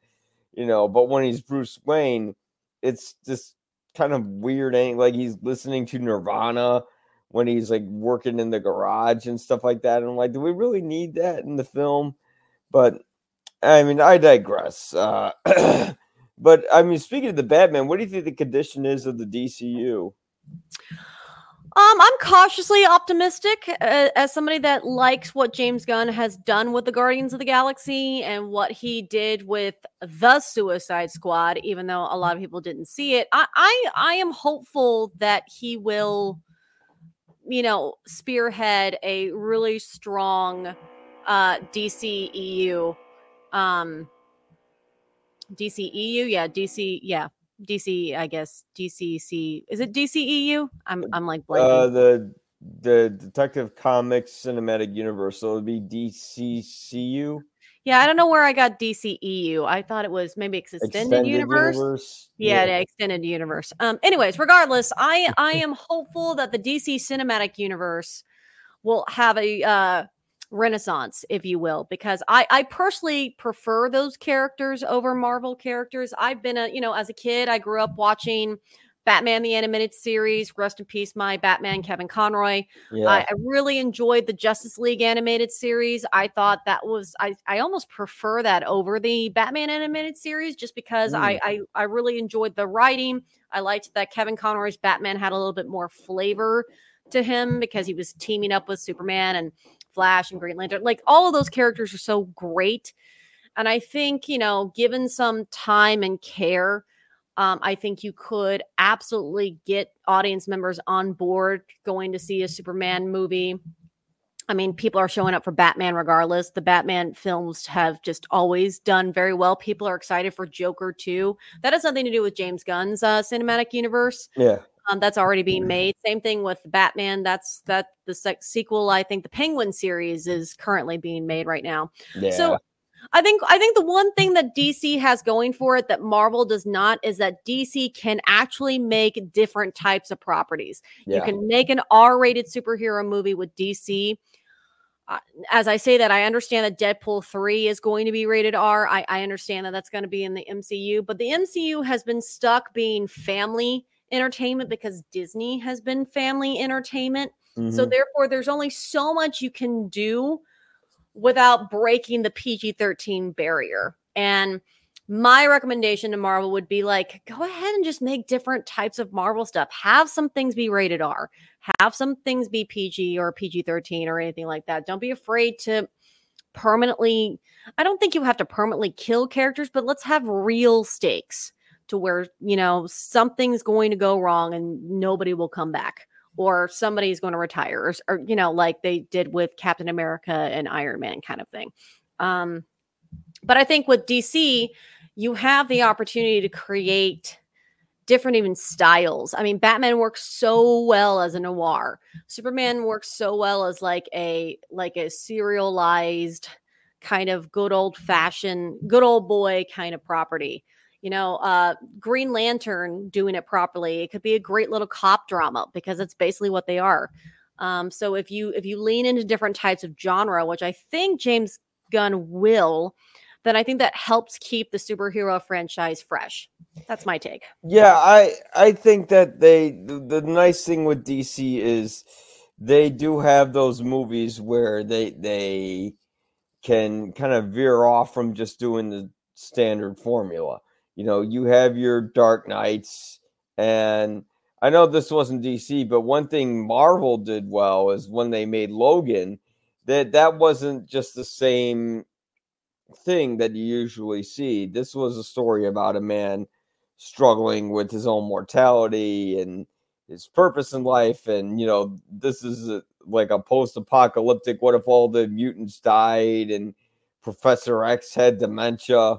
you know, but when he's Bruce Wayne, it's just kind of weird. Like he's listening to Nirvana when he's like working in the garage and stuff like that. And I'm like, do we really need that in the film? But I mean, I digress. Uh, *clears throat* but I mean, speaking of the Batman, what do you think the condition is of the DCU? Um, I'm cautiously optimistic uh, as somebody that likes what James Gunn has done with the Guardians of the Galaxy and what he did with the Suicide Squad. Even though a lot of people didn't see it, I I, I am hopeful that he will, you know, spearhead a really strong uh, DCEU. Um, DCEU, yeah, DC, yeah, DC, I guess DCC. Is it DCEU? I'm I'm like blanking. Uh, the the Detective Comics Cinematic Universe. So it'd be DCCU. Yeah, I don't know where I got DCEU. I thought it was maybe extended, extended universe. universe. Yeah, yeah, extended universe. Um. Anyways, regardless, I I *laughs* am hopeful that the DC Cinematic Universe will have a uh renaissance if you will because i i personally prefer those characters over marvel characters i've been a you know as a kid i grew up watching Batman the animated series. Rest in peace, my Batman, Kevin Conroy. Yeah. I, I really enjoyed the Justice League animated series. I thought that was I, I almost prefer that over the Batman animated series just because Mm. I, I I really enjoyed the writing. I liked that Kevin Conroy's Batman had a little bit more flavor to him because he was teaming up with Superman and Flash and Green Lantern. Like all of those characters are so great. And I think, you know, given some time and care, um, I think you could absolutely get audience members on board going to see a Superman movie. I mean, people are showing up for Batman regardless. The Batman films have just always done very well. People are excited for Joker too. That has nothing to do with James Gunn's uh, cinematic universe. yeah. Um, that's already being made. Same thing with Batman. That's that the sec- sequel. I think the Penguin series is currently being made right now. Yeah. So I think I think the one thing that DC has going for it that Marvel does not is that DC can actually make different types of properties. Yeah. You can make an R-rated superhero movie with DC. Uh, as I say that, I understand that Deadpool 3 is going to be rated R. I, I understand that that's going to be in the MCU, but the MCU has been stuck being family entertainment because Disney has been family entertainment. So Mhm. therefore, there's only so much you can do without breaking the PG-13 barrier. And my recommendation to Marvel would be like, go ahead and just make different types of Marvel stuff. Have some things be rated R, have some things be PG or PG-13 or anything like that. Don't be afraid to permanently. I don't think you have to permanently kill characters, but let's have real stakes to where you know something's going to go wrong and nobody will come back or somebody's going to retire or, or you know like they did with captain america and iron man kind of thing. Um but i think with dc you have the opportunity to create different even styles. I mean batman works so well as a noir. Superman works so well as like a like a serialized kind of good old fashioned good old boy kind of property you know uh green lantern doing it properly. It could be a great little cop drama because it's basically what they are. Um so if you if you lean into different types of genre which i think james gunn will then i think that helps keep the superhero franchise fresh. That's my take. Yeah, I I think that they the, the nice thing with DC is they do have those movies where they they can kind of veer off from just doing the standard formula. You know, you have your Dark Knights and I know this wasn't DC, but one thing Marvel did well is when they made Logan, that that wasn't just the same thing that you usually see. This was a story about a man struggling with his own mortality and his purpose in life and you know this is a, like a post-apocalyptic what if all the mutants died and professor x had dementia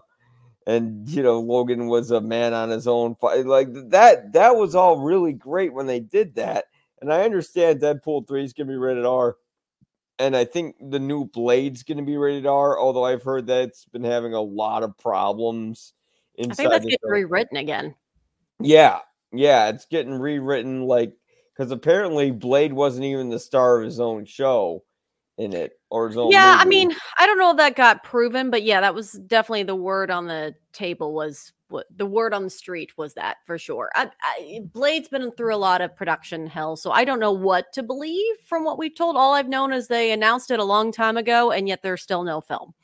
and you know logan was a man on his own like that that was all really great when they did that. And i understand deadpool 3 is going to be rated r and i think the new blade's going to be rated r although i've heard that it's been having a lot of problems i think that's getting rewritten again. Yeah, yeah, it's getting rewritten like because apparently Blade wasn't even the star of his own show in it or his own. yeah i mean i don't know if that got proven but yeah that was definitely the word on the table was what the word on the street was that for sure I, I, blade's been through a lot of production hell so i don't know what to believe from what we've told all i've known is they announced it a long time ago and yet there's still no film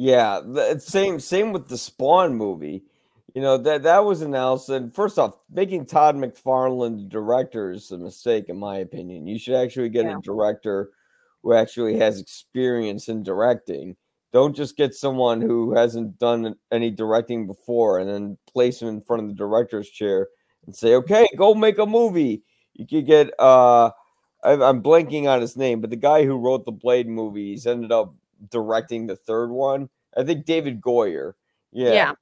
yeah, the, same same with the Spawn movie. You know that that was announced, and first off, making Todd McFarlane the director is a mistake, in my opinion. You should actually get Yeah. a director who actually has experience in directing. Don't just get someone who hasn't done any directing before and then place him in front of the director's chair and say, "Okay, go make a movie." You could get uh, I, I'm blanking on his name, but the guy who wrote the Blade movies ended up directing the third one. I think David Goyer. Yeah. Yeah.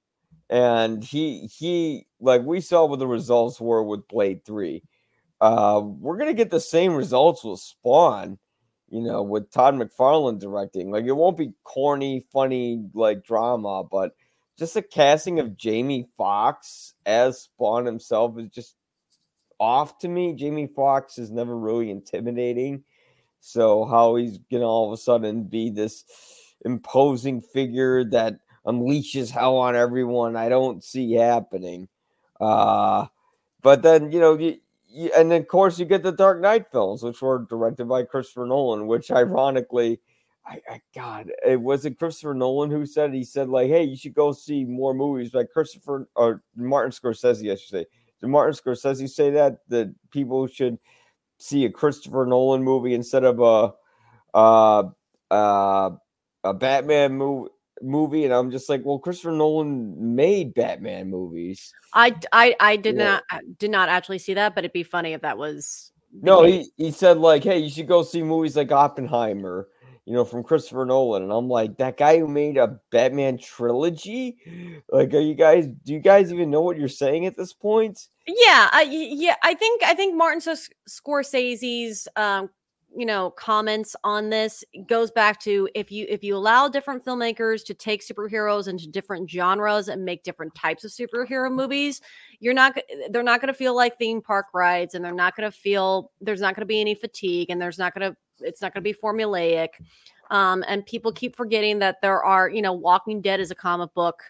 And he he like we saw what the results were with Blade 3. Uh we're gonna get the same results with Spawn, you know, with Todd McFarlane directing. Like it won't be corny, funny like drama, but just the casting of Jamie Foxx as Spawn himself is just off to me. Jamie Foxx is never really intimidating. So how he's gonna all of a sudden be this imposing figure that unleashes hell on everyone, I don't see happening. Uh but then you know you, and of course you get the Dark Knight films, which were directed by Christopher Nolan, which ironically. I, I God, it was it Christopher Nolan who said it. he said like, hey, you should go see more movies like Christopher or Martin Scorsese, I should say. Did Martin Scorsese say that that people should see a Christopher Nolan movie instead of a uh uh a Batman movie movie and I'm just like, well, Christopher Nolan made Batman movies. I I, I did Yeah. not I did not actually see that, but it'd be funny if that was No, he, he said like, hey, you should go see movies like Oppenheimer, you know, from Christopher Nolan. And I'm like, that guy who made a Batman trilogy? Like, are you guys do you guys even know what you're saying at this point? Yeah, I, yeah, I think I think Martin Scors- Scorsese's um, you know comments on this goes back to if you if you allow different filmmakers to take superheroes into different genres and make different types of superhero movies, you're not they're not going to feel like theme park rides and they're not going to feel there's not going to be any fatigue and there's not going to it's not going to be formulaic. Um, and people keep forgetting that there are, you know, Walking Dead is a comic book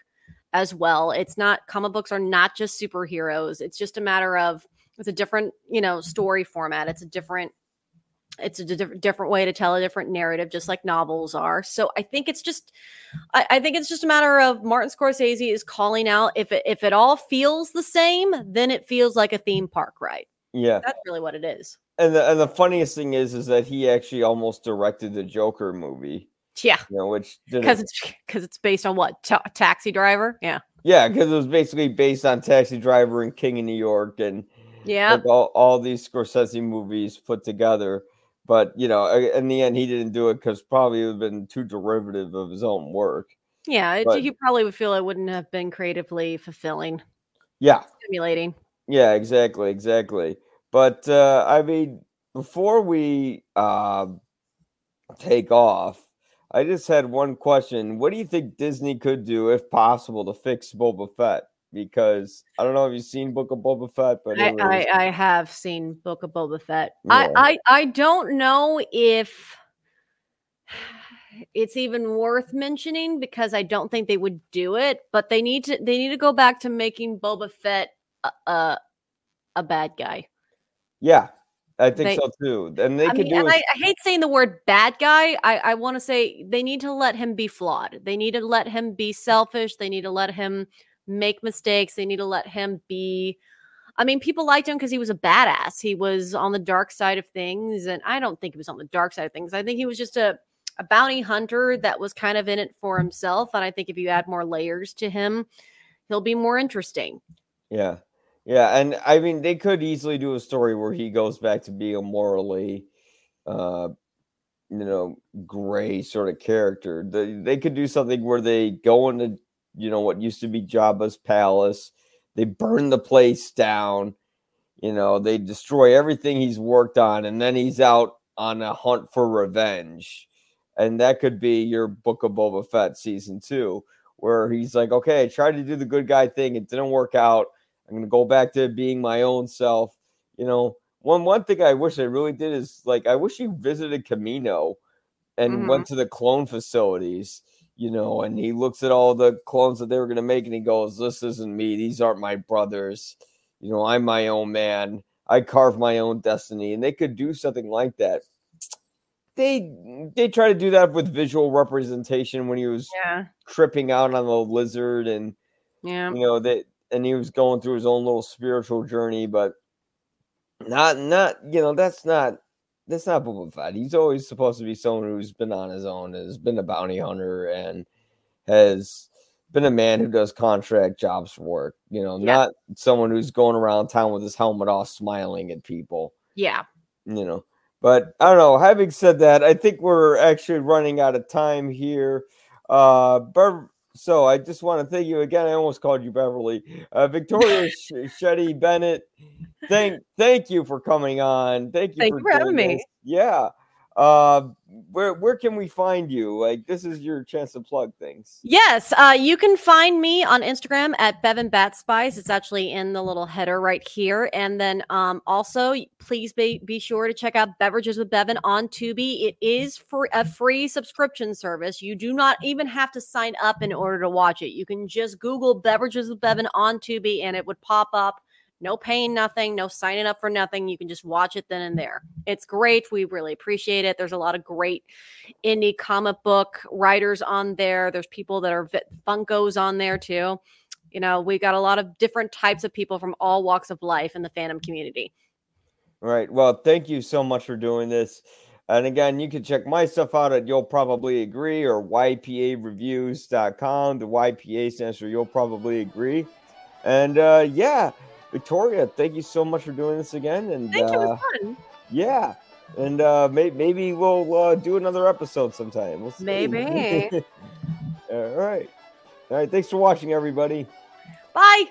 as well. It's not comic books are not just superheroes. It's just a matter of it's a different, you know, story format. It's a different it's a di- different way to tell a different narrative, just like novels are. So I think it's just, I, I think it's just a matter of Martin Scorsese is calling out if it if it all feels the same, then it feels like a theme park ride. Yeah. That's really what it is. And the and the funniest thing is is that he actually almost directed the Joker movie, Yeah, you know, which because it's because it's based on what Ta- Taxi Driver. Yeah, Yeah, because it was basically based on Taxi Driver and King of New York and yeah, like all, all these Scorsese movies put together. But you know, in the end, he didn't do it because probably it would have been too derivative of his own work. yeah. But- he probably would feel it wouldn't have been creatively fulfilling, Yeah, stimulating. yeah, exactly, exactly. But uh, I mean, before we uh, take off, I just had one question. What do you think Disney could do, if possible, to fix Boba Fett? Because I don't know if you've seen Book of Boba Fett, but I, was- I, I have seen Book of Boba Fett. I, Yeah. I I don't know if *sighs* it's even worth mentioning because I don't think they would do it. But they need to they need to go back to making Boba Fett a a, a bad guy. yeah, I think They- so too. And they I could mean, do and I, I hate saying the word bad guy. I, I want to say they need to let him be flawed. They need to let him be selfish. They need to let him make mistakes. They need to let him be. I mean, people liked him because he was a badass. He was on the dark side of things. And I don't think he was on the dark side of things. I think he was just a, a bounty hunter that was kind of in it for himself. And I think if you add more layers to him, he'll be more interesting. Yeah. Yeah, and I mean they could easily do a story where he goes back to being a morally uh you know, gray sort of character. They they could do something where they go into, you know, what used to be Jabba's palace. They burn the place down. You know, they destroy everything he's worked on and then he's out on a hunt for revenge. And that could be your Book of Boba Fett season 2 where he's like, "Okay, I tried to do the good guy thing, it didn't work out." I'm gonna go back to being my own self. You know, one one thing I wish I really did is like I wish you visited Kamino and Mhm. went to the clone facilities. You know, and he looks at all the clones that they were gonna make, and he goes, "This isn't me. These aren't my brothers. You know, I'm my own man. I carve my own destiny." And they could do something like that. They they try to do that with visual representation when he was Yeah. tripping out on the lizard and Yeah. you know that and he was going through his own little spiritual journey but not not you know that's not that's not Boba Fett. He's always supposed to be someone who's been on his own, has been a bounty hunter, and has been a man who does contract jobs for work. You know, Yeah. not someone who's going around town with his helmet off, smiling at people. Yeah. You know, but I don't know. Having said that, I think we're actually running out of time here. Uh, so I just want to thank you again. I almost called you Beverly. Uh, Victoria *laughs* Sh- Cheri Bennett. Thank, thank you for coming on. Thank you Thank for, you for having me. Yeah. Uh, where where can we find you? Like this is your chance to plug things. Yes, uh, you can find me on Instagram at Bevin Bat Spice. It's actually in the little header right here. And then um, also, please be, be sure to check out Beverages with Bevin on Tubi. It is for a free subscription service. You do not even have to sign up in order to watch it. You can just Google Beverages with Bevin on Tubi, and it would pop up. No paying nothing, no signing up for nothing. You can just watch it then and there. It's great. We really appreciate it. There's a lot of great indie comic book writers on there. There's people that are Funkos on there too. You know, we've got a lot of different types of people from all walks of life in the fandom community. Right. Well, thank you so much for doing this. And again, you can check my stuff out at You'll Probably Agree or YPAReviews.com. The YPA stands for You'll Probably Agree. And uh, yeah, Victoria, thank you so much for doing this again. And thank you. Uh, fun. Yeah. And uh, may- maybe we'll uh, do another episode sometime. We'll maybe. *laughs* All right. All right. Thanks for watching, everybody. Bye.